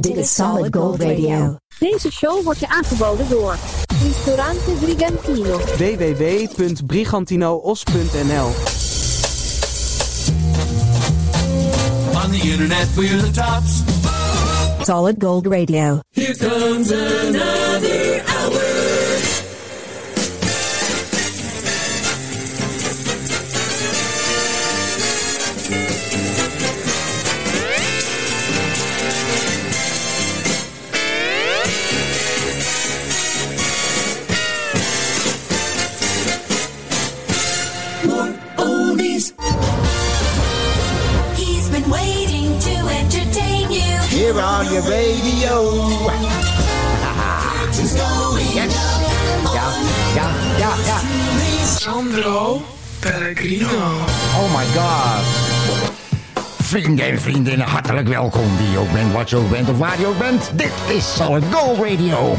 Dit is Solid Gold Radio. Deze show wordt je aangeboden door Ristorante Brigantino. www.brigantinoos.nl On the internet we're the tops. Solid Gold Radio. Here comes another hour. On your radio. Curtains going Yes. Ja, ja, ja, ja. Sandro Pellegrino. Oh my god. Vrienden en vriendinnen, hartelijk welkom. Wie je ook bent, wat je ook bent of waar je ook bent. Dit is Solid Gold Radio.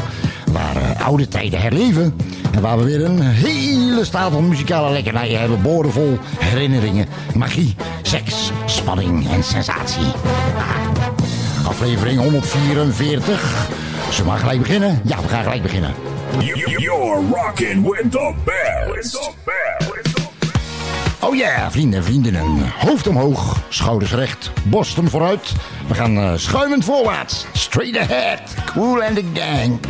Waar eh, oude tijden herleven. En waar we weer een hele stapel muzikale lekkernijen hebben. Boordevol herinneringen, magie, seks, spanning en sensatie. Ah, aflevering 144. Zullen we maar gelijk beginnen? Ja, we gaan gelijk beginnen. You're rocking with the best. Oh ja, vrienden en vriendinnen. Hoofd omhoog, schouders recht, borsten vooruit. We gaan eh, schuimend voorwaarts. Straight ahead. Cool and the gang.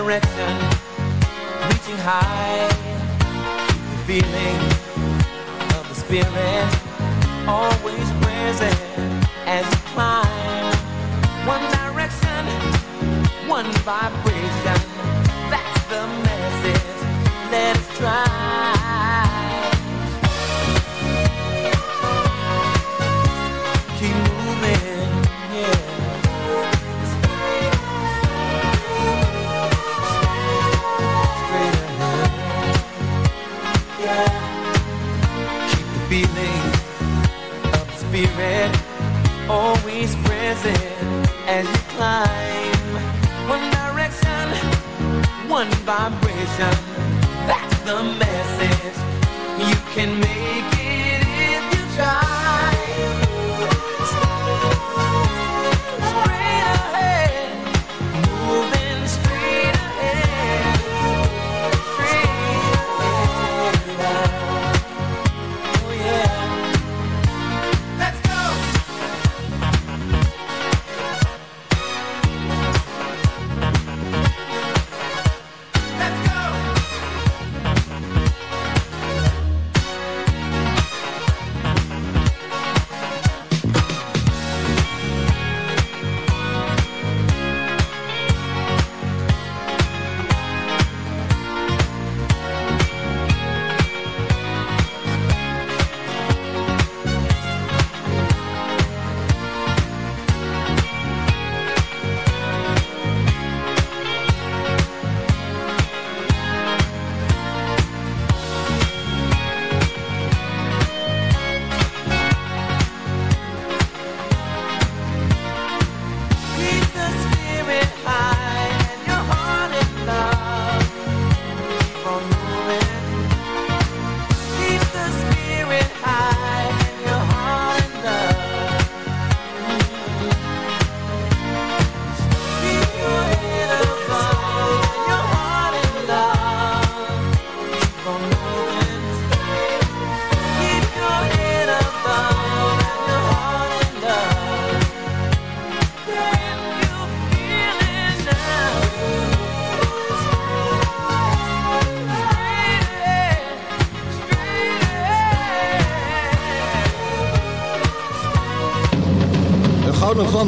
Direction, reaching high. The feeling of the spirit always present as you climb. One direction, one vibration. As you climb. One direction, one vibration. That's the message. You can make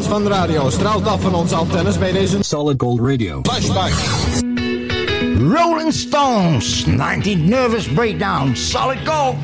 van de radio straalt af van onze antennes bij deze Solid Gold Radio. flashback. Rolling Stones, 19 Nervous Breakdown, Solid Gold.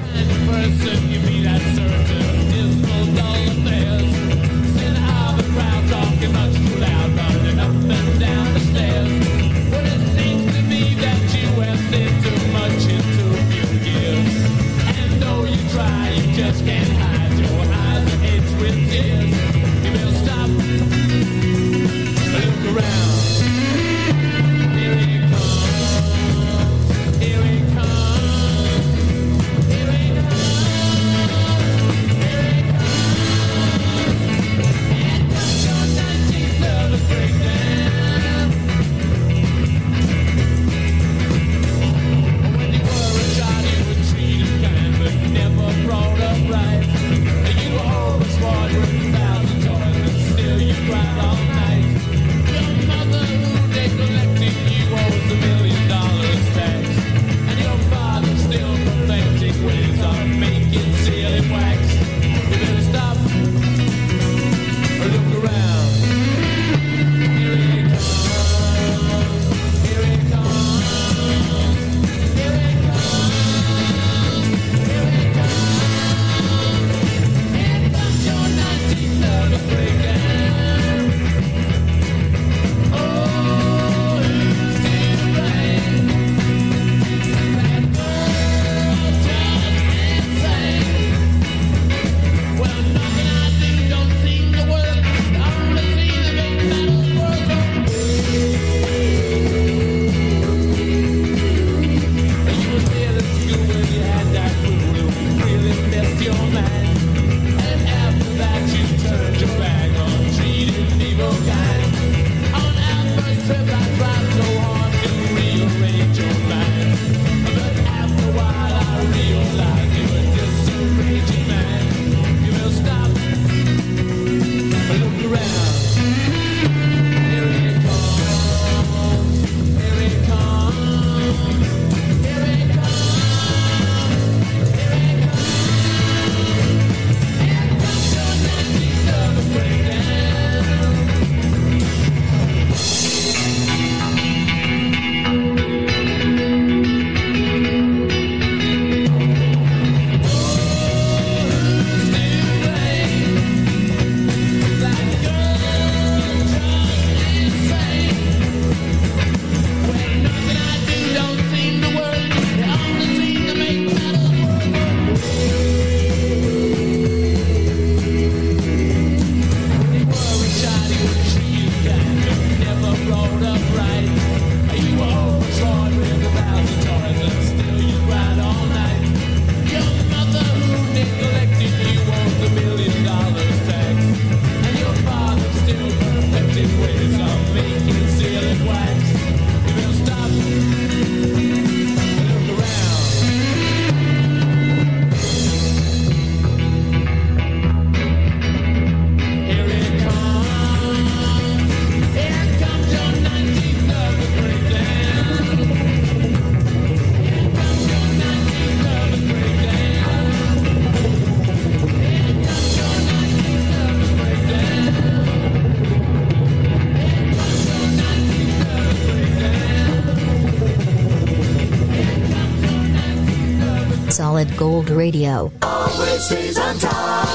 Solid Gold Radio. Always on top,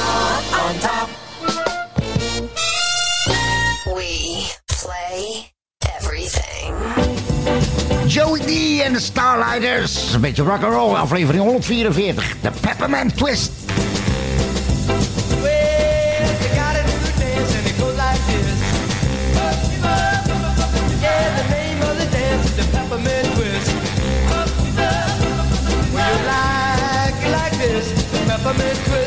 on top. We play everything. Joey D en de Starlighters. bit of rock and roll aflevering 144. the Peppermint Twist. promise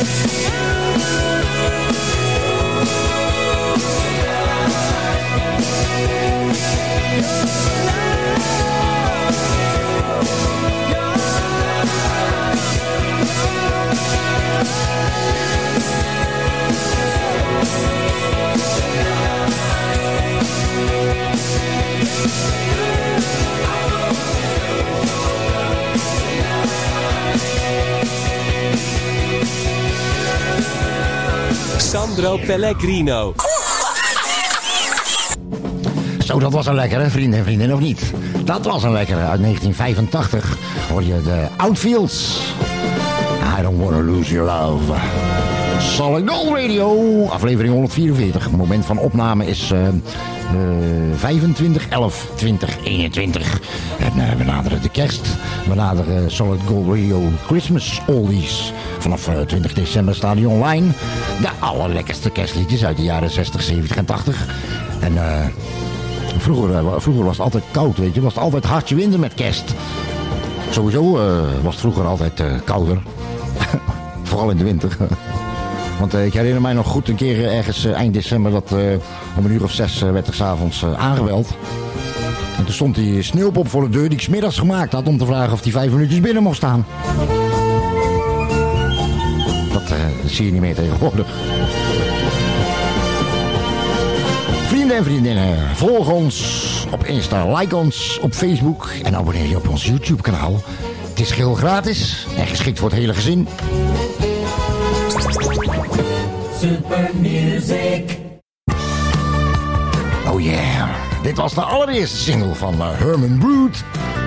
Bye. Pellegrino. Zo, dat was een lekkere, vrienden en vriendinnen, of niet? Dat was een lekkere. Uit 1985 hoor je de Outfields. I don't wanna lose your love. Solid Gold Radio, aflevering 144. Moment van opname is eh, 25 11 2021. En eh, we naderen de kerst. We naderen Solid Gold Radio Christmas Oldies. Vanaf eh, 20 december staan die online. De allerlekkerste kerstliedjes uit de jaren 60, 70 en 80. En eh, vroeger, eh, vroeger was het altijd koud, weet je. Was het altijd hartje winden met kerst. Sowieso eh, was het vroeger altijd eh, kouder. Vooral in de winter. Want eh, ik herinner mij nog goed een keer eh, ergens eh, eind december dat eh, om een uur of zes eh, werd er s'avonds eh, aangebeld. En toen stond die sneeuwpop voor de deur die ik smiddags gemaakt had om te vragen of die vijf minuutjes binnen mocht staan. Dat zie je niet meer tegenwoordig. Vrienden en vriendinnen, volg ons op Insta, like ons op Facebook en abonneer je op ons YouTube kanaal. Het is geheel gratis en geschikt voor het hele gezin. Super music. Oh yeah, dit was de allereerste single van eh, Herman Brood.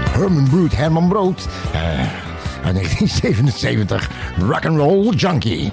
Herman Brood, Herman Brood. eh, uit 1977, Rock'n'Roll Junkie.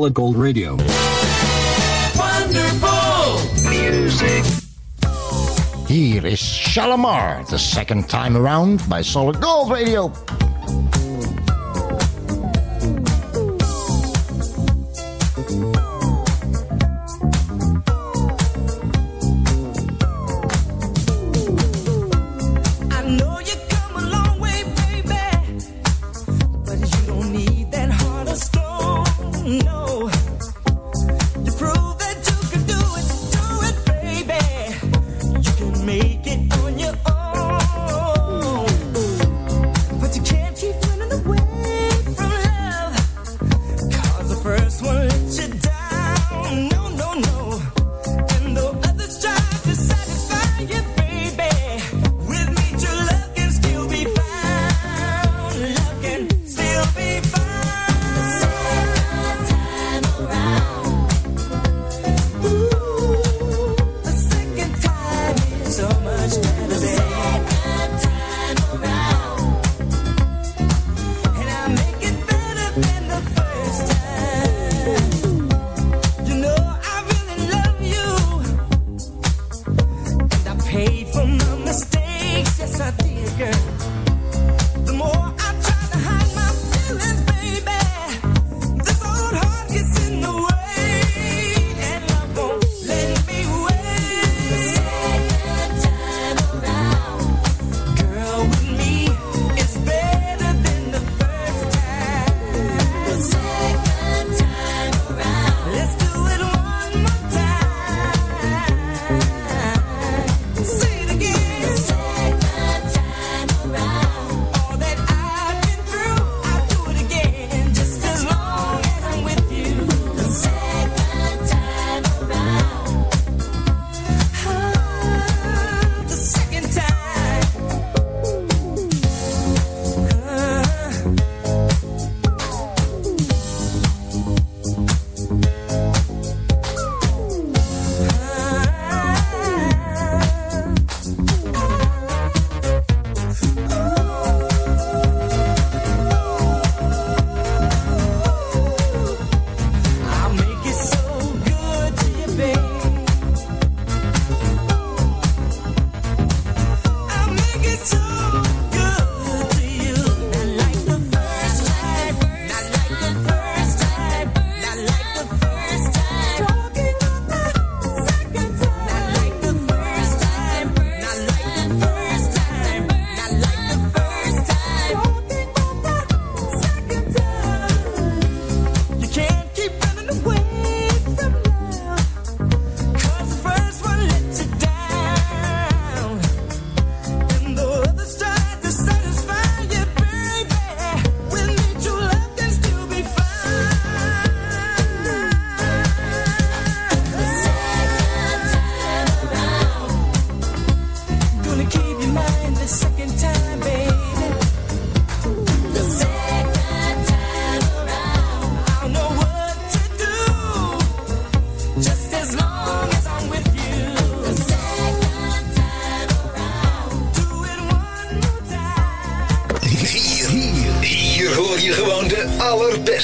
Solid Gold Radio. Wonderful music. Hier is Shalimar, the second time around by Solid Gold Radio.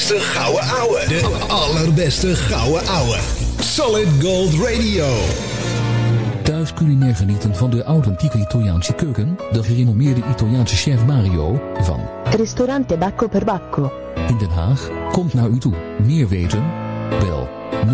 Allerbeste gouden ouwe. De allerbeste gouden ouwe. Solid Gold Radio. Thuis culinair genieten van de authentieke Italiaanse keuken. De gerenommeerde Italiaanse chef Mario van Ristorante Bacco per Bacco. in Den Haag komt naar u toe. Meer weten? Bel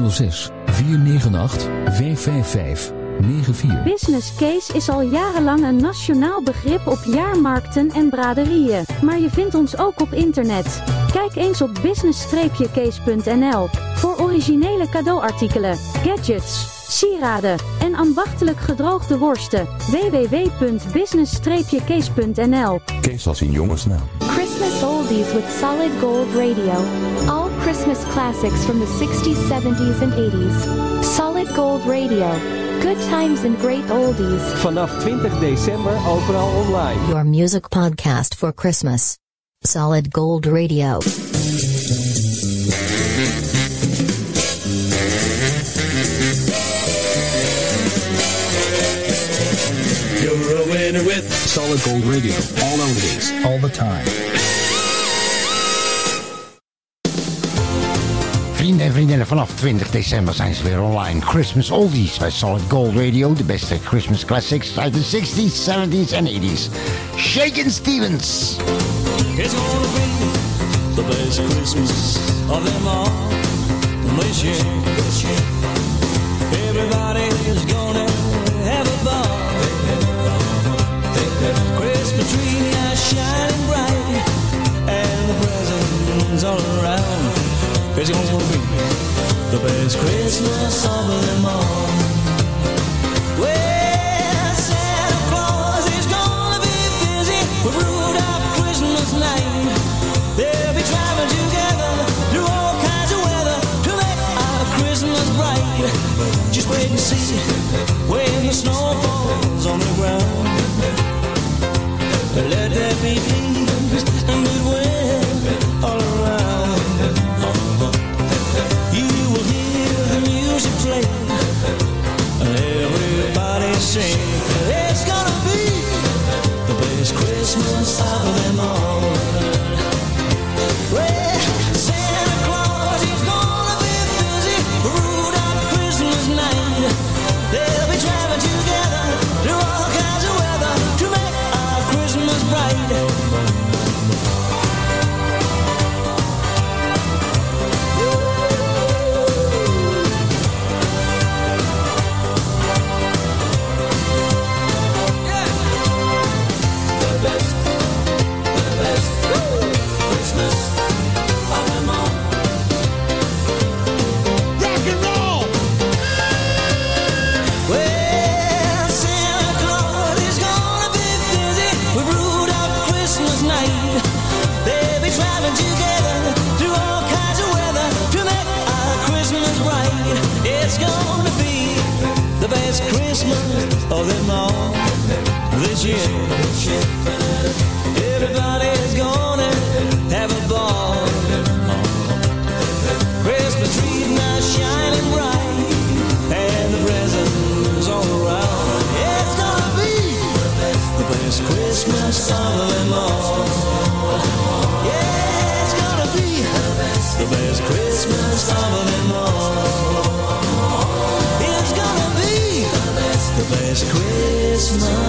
06 498 555 94. Business Case is al jarenlang een nationaal begrip op jaarmarkten en braderieën. Maar je vindt ons ook op internet. Kijk eens op business-case.nl voor originele cadeauartikelen, gadgets, sieraden en ambachtelijk gedroogde worsten. www.business-case.nl Kees als in jongensnaam. Christmas oldies with solid gold radio. All Christmas classics from the 60s, 70s, and 80s. Solid gold radio. Good times and great oldies. Vanaf 20 december overal online. Your music podcast for Christmas. Solid Gold Radio. You're a winner with Solid Gold Radio. All oldies. All the time. Vrienden en vriendinnen, vanaf 20 december zijn ze weer online. Christmas Oldies bij Solid Gold Radio. De beste Christmas classics uit de 60s, 70s en 80s. Shakin' Stevens. It's gonna be the best Christmas of them all this year. Everybody's gonna have a ball. Christmas tree are shining bright, and the presents all around. It's gonna be the best Christmas of them all. Well, Just wait and see when the snow falls on the ground. Let there be peace and goodwill all around. You will hear the music play and everybody sing. It's gonna be the best Christmas of them this. Everybody's gonna have a ball. Christmas trees now shining bright, and the presents all around. It's gonna be the best Christmas of them all. Yeah, it's gonna be the best Christmas of them all. It's gonna be the best Christmas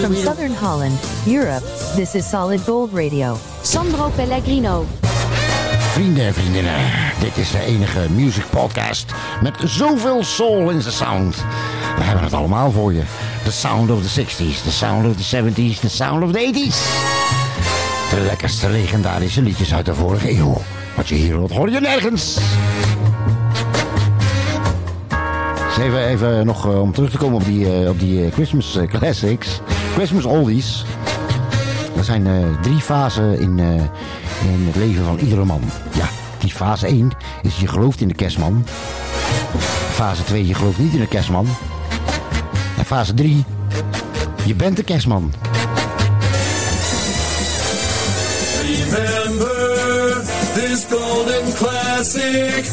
From southern Holland, Europe, this is Solid Gold Radio. Sandro Pellegrino. Vrienden en vriendinnen, dit is de enige music podcast met zoveel soul in zijn sound. We hebben het allemaal voor je. The sound of the 60s, the sound of the 70s, the sound of the 80s. De lekkerste legendarische liedjes uit de vorige eeuw. Wat je hier hoort, hoor je nergens. Even, even nog eh, om terug te komen op die, eh, op die eh, Christmas Classics. Christmas Oldies. er zijn uh, drie fasen in, uh, in het leven van iedere man. Ja, die fase 1 is je gelooft in de kerstman. Fase 2, je gelooft niet in de kerstman. En fase 3, je bent de kerstman. Remember this golden classic.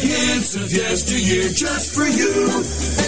hits of yesteryear just for you.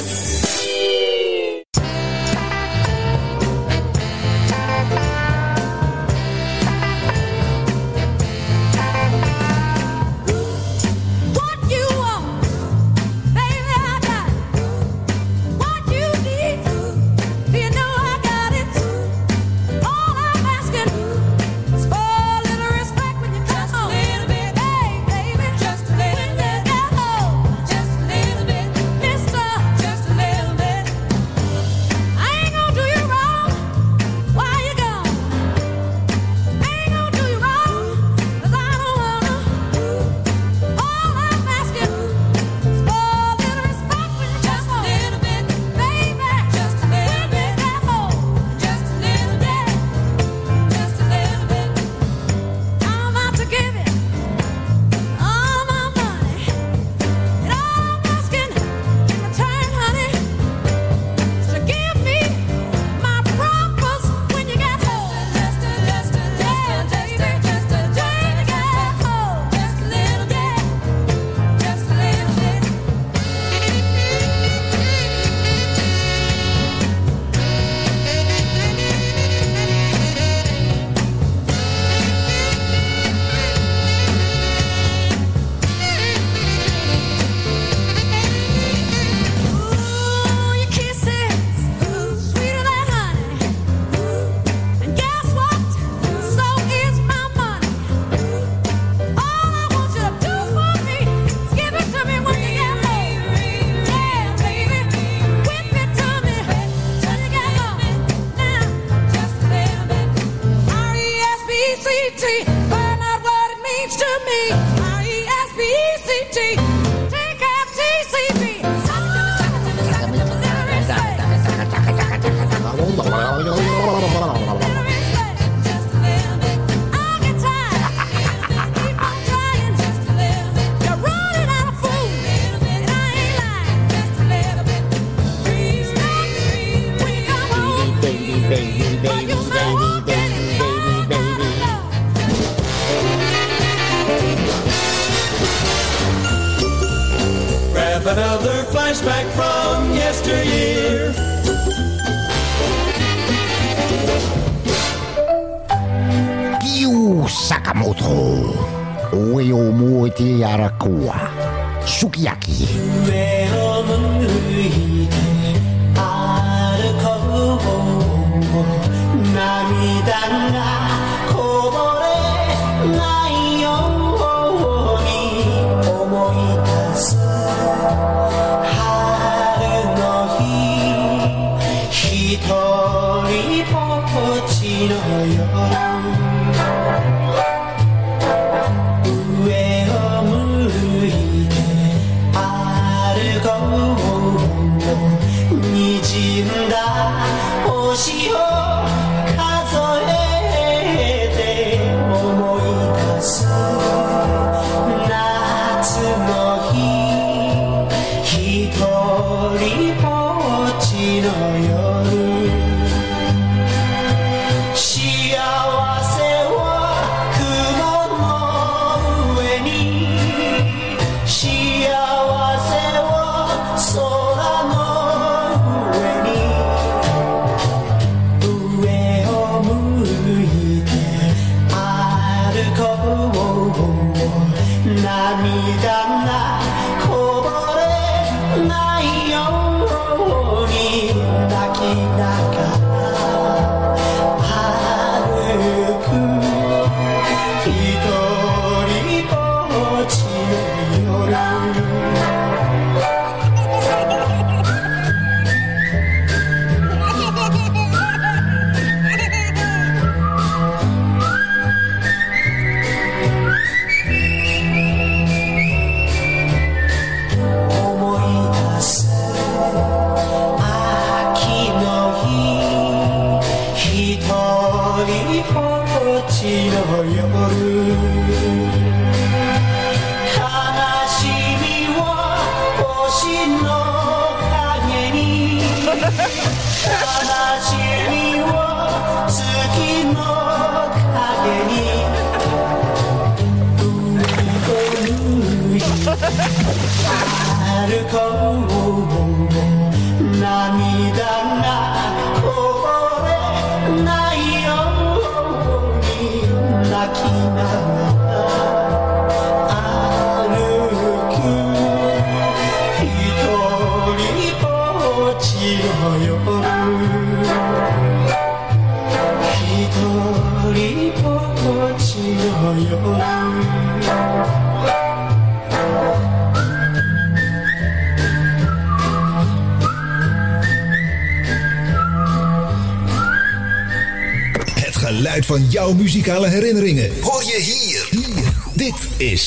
pijaki.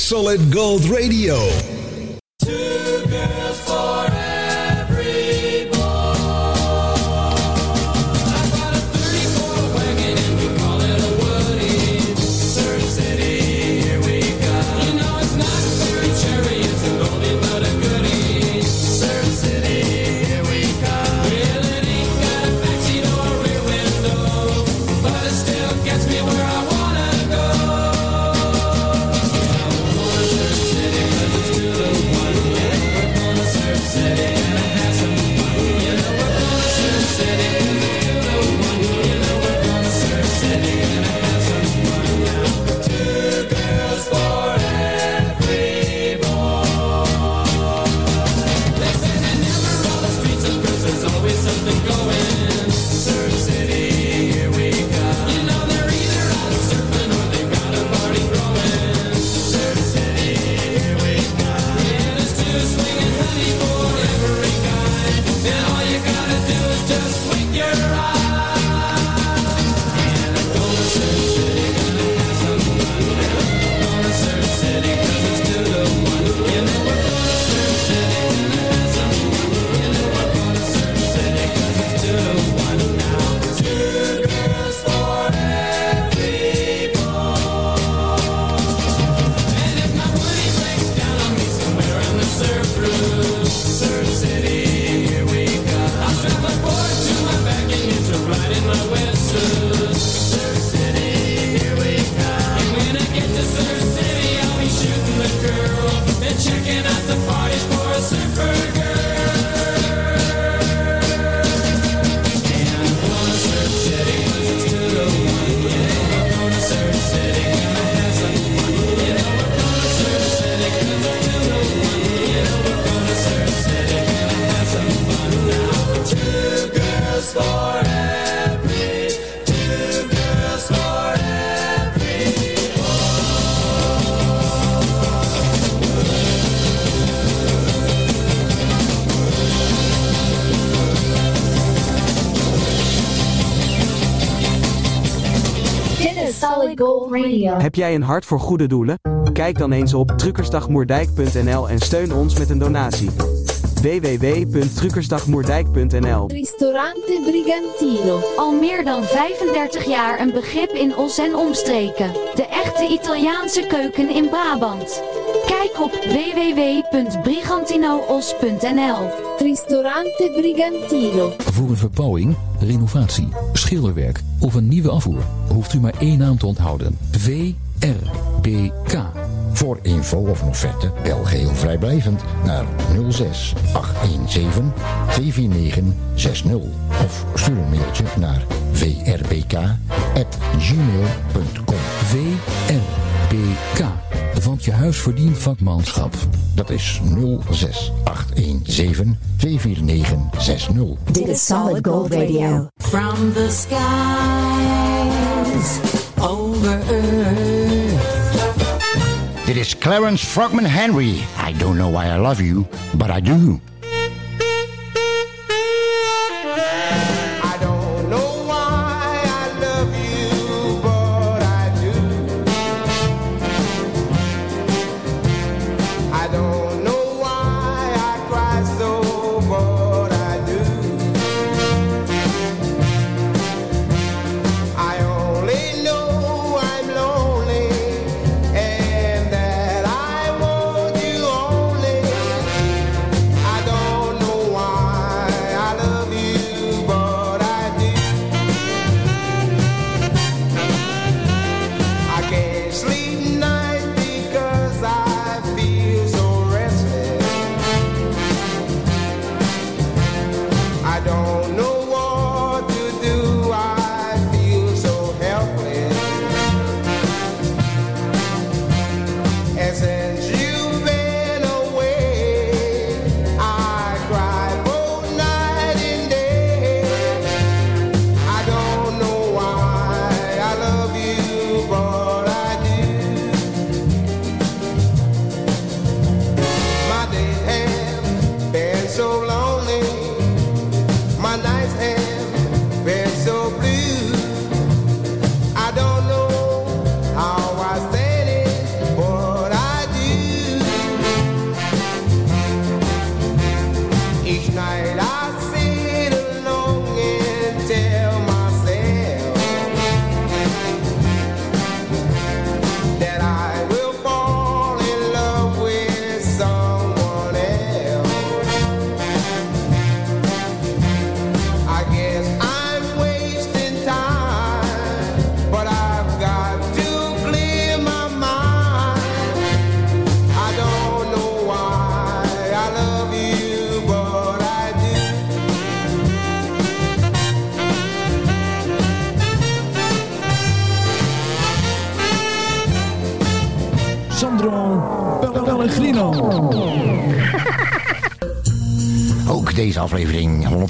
Solid Gold Radio. Heb jij een hart voor goede doelen? Kijk dan eens op truckersdagmoerdijk.nl en steun ons met een donatie. www.truckersdagmoerdijk.nl Ristorante Brigantino. Al meer dan 35 jaar een begrip in Os en omstreken. De echte Italiaanse keuken in Brabant. Kijk op www.brigantinoos.nl. Ristorante Brigantino. Voor een verbouwing, renovatie, schilderwerk of een nieuwe afvoer hoeft u maar één naam te onthouden. VRBK. Voor info of offerte bel geheel vrijblijvend naar 06 817 249 60 of stuur een mailtje naar vrbk@gmail.com. VRBK. Want je huis verdient vakmanschap. Dat is 06 817 249 60. Dit is Solid Gold Radio. From the skies over earth. Dit is Clarence Frogman Henry. I don't know why I love you, but I do.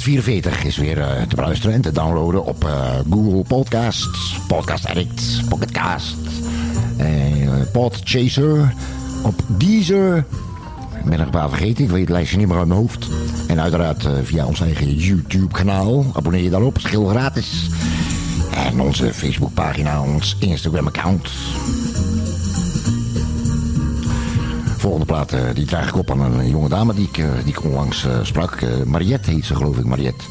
44 is weer te beluisteren en te downloaden op Google Podcasts, Podcast Addict, Pocketcast, Podchaser, op Deezer. Ik ben er een paar vergeten, ik weet het lijstje niet meer uit mijn hoofd. En uiteraard via ons eigen YouTube-kanaal. Abonneer je daarop, schil gratis. En onze Facebook pagina, ons Instagram-account. Volgende plaat eh, die draag ik op aan een jonge dame die ik, eh, die ik onlangs eh, sprak. Mariette heet ze geloof ik, Mariette.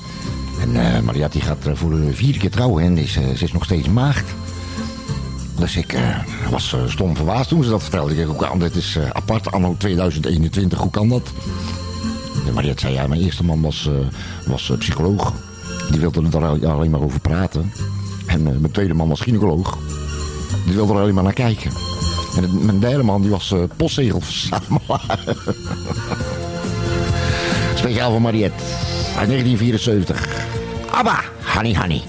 En Mariette die gaat voor de vierde keer trouwen en is, ze is nog steeds maagd. Dus ik was stom verbaasd toen ze dat vertelde. Ik dacht ook aan, dit is apart, anno 2021, hoe kan dat? En Mariette zei, ja, mijn eerste man was, was psycholoog. Die wilde er daar al- alleen maar over praten. En mijn tweede man was gynaecoloog. Die wilde er alleen maar naar kijken. En het- mijn derde man die was eh postzegelverzamelaar. Speciaal voor Mariette. Uit 1974. Abba, honey honey.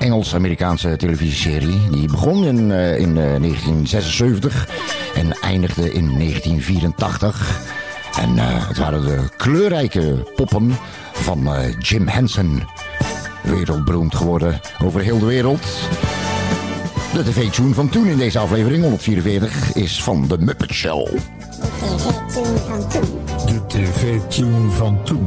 Engels-Amerikaanse televisieserie. Die begon in, eh, in eh, 1976 en eindigde in 1984. En eh, het waren de kleurrijke poppen van eh, Jim Henson. Wereldberoemd geworden over heel de wereld. De tv-tune van toen in deze aflevering, 144, is van The Muppet Show. tv-tune van toen. De tv-tune van toen.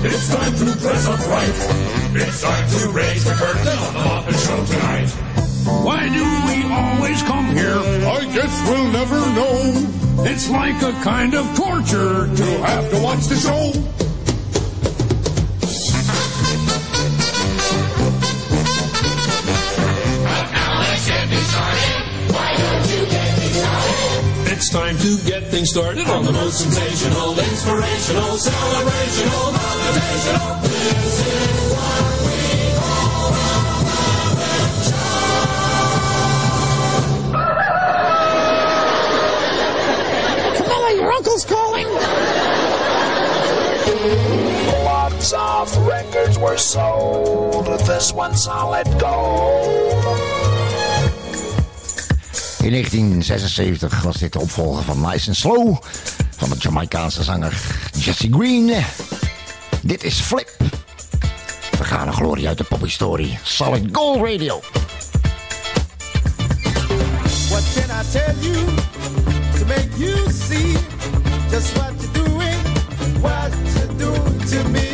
It's time to dress up right. It's time to raise the curtain on the Muppet Show tonight. Why do we always come here? I guess we'll never know. It's like a kind of torture to have to watch the show. It's time to get things started on the most sensational, inspirational, celebrational, motivational. This is what we call Camilla, your uncle's calling. Lots of records were sold. This one solid gold. In 1976 was dit de opvolger van Nice and Slow van de Jamaicaanse zanger Jesse Green. Dit is Flip. Vergane glorie uit de pophistorie. Solid Gold Radio. What can I tell you to make you see just what what to me?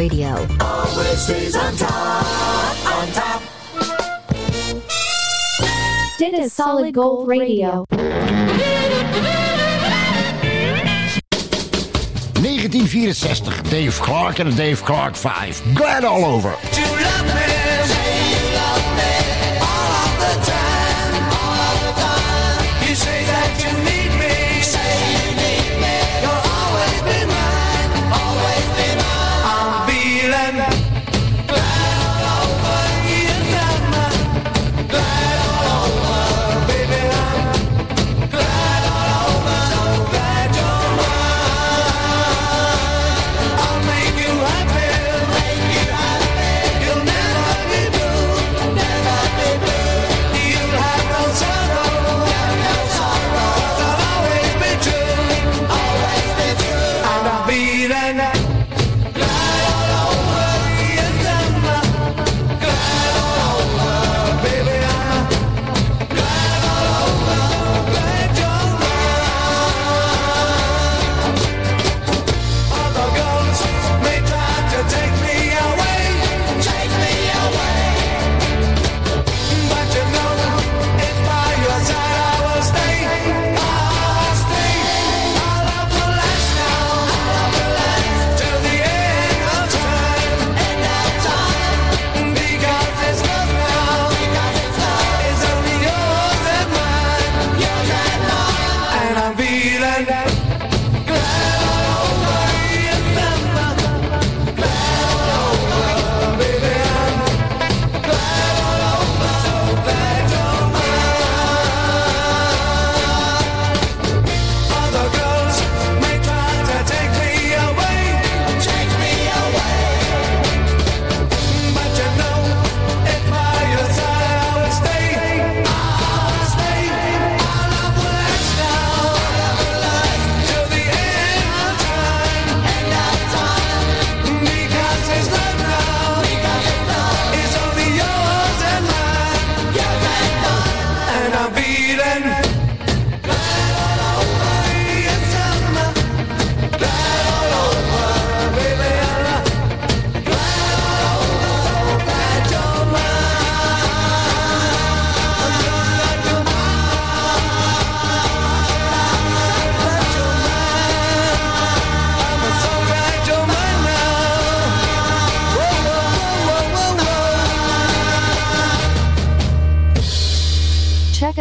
Radio. Always stays on top, on top. Dit is Solid Gold Radio. 1964, Dave Clark en de Dave Clark 5. Glad all over.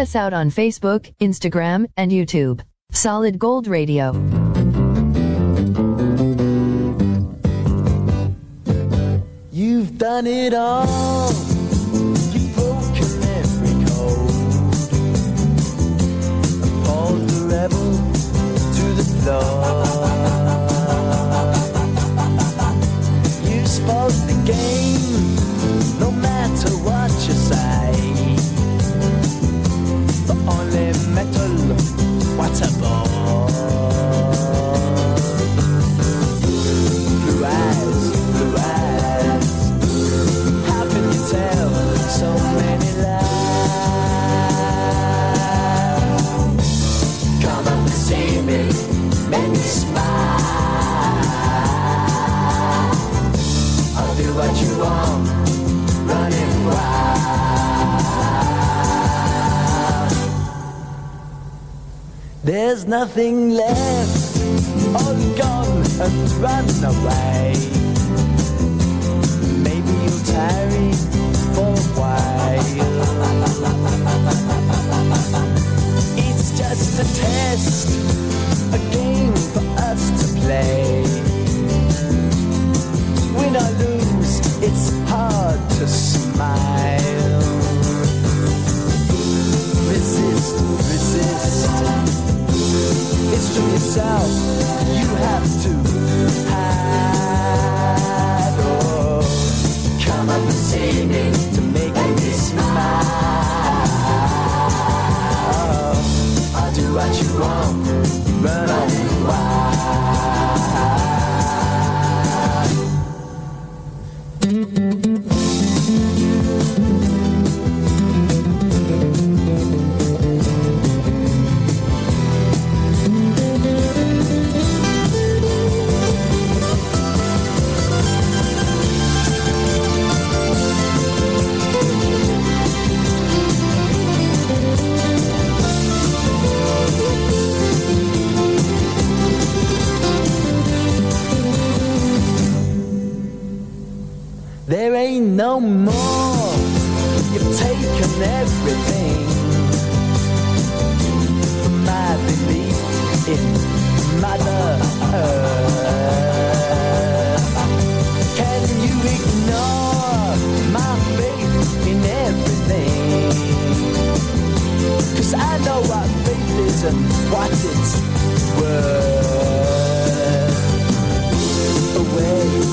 Us out on Facebook, Instagram, and YouTube. Solid Gold Radio. You've done it all. You've broken every code. Appalled the rebel to the floor. You spoke the game, There's nothing left, all gone and run away.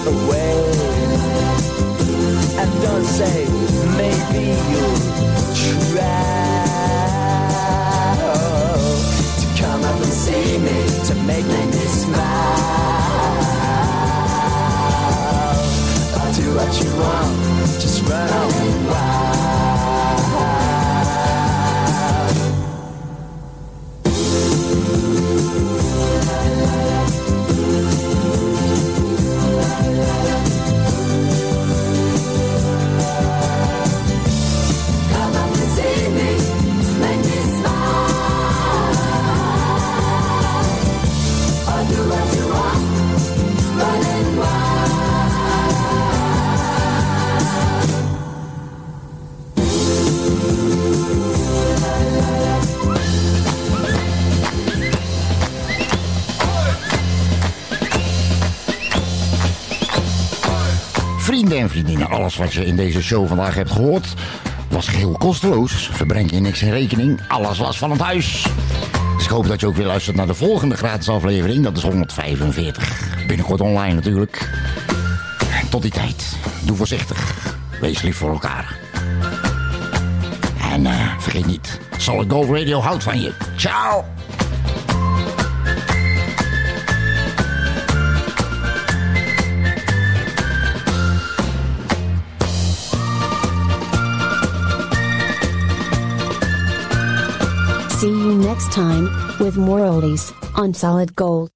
Away, and don't say maybe you'll try to come up and see me to make me smile. I'll do what you want, just run on wild. Vrienden en vriendinnen, alles wat je in deze show vandaag hebt gehoord... was geheel kosteloos. Verbreng je niks in rekening. Alles was van het huis. Dus ik hoop dat je ook weer luistert naar de volgende gratis aflevering. Dat is 145. Binnenkort online natuurlijk. Tot die tijd. Doe voorzichtig. Wees lief voor elkaar. En eh, vergeet niet. Solid Gold Radio houdt van je. Ciao. See you next time with more oldies on Solid Gold.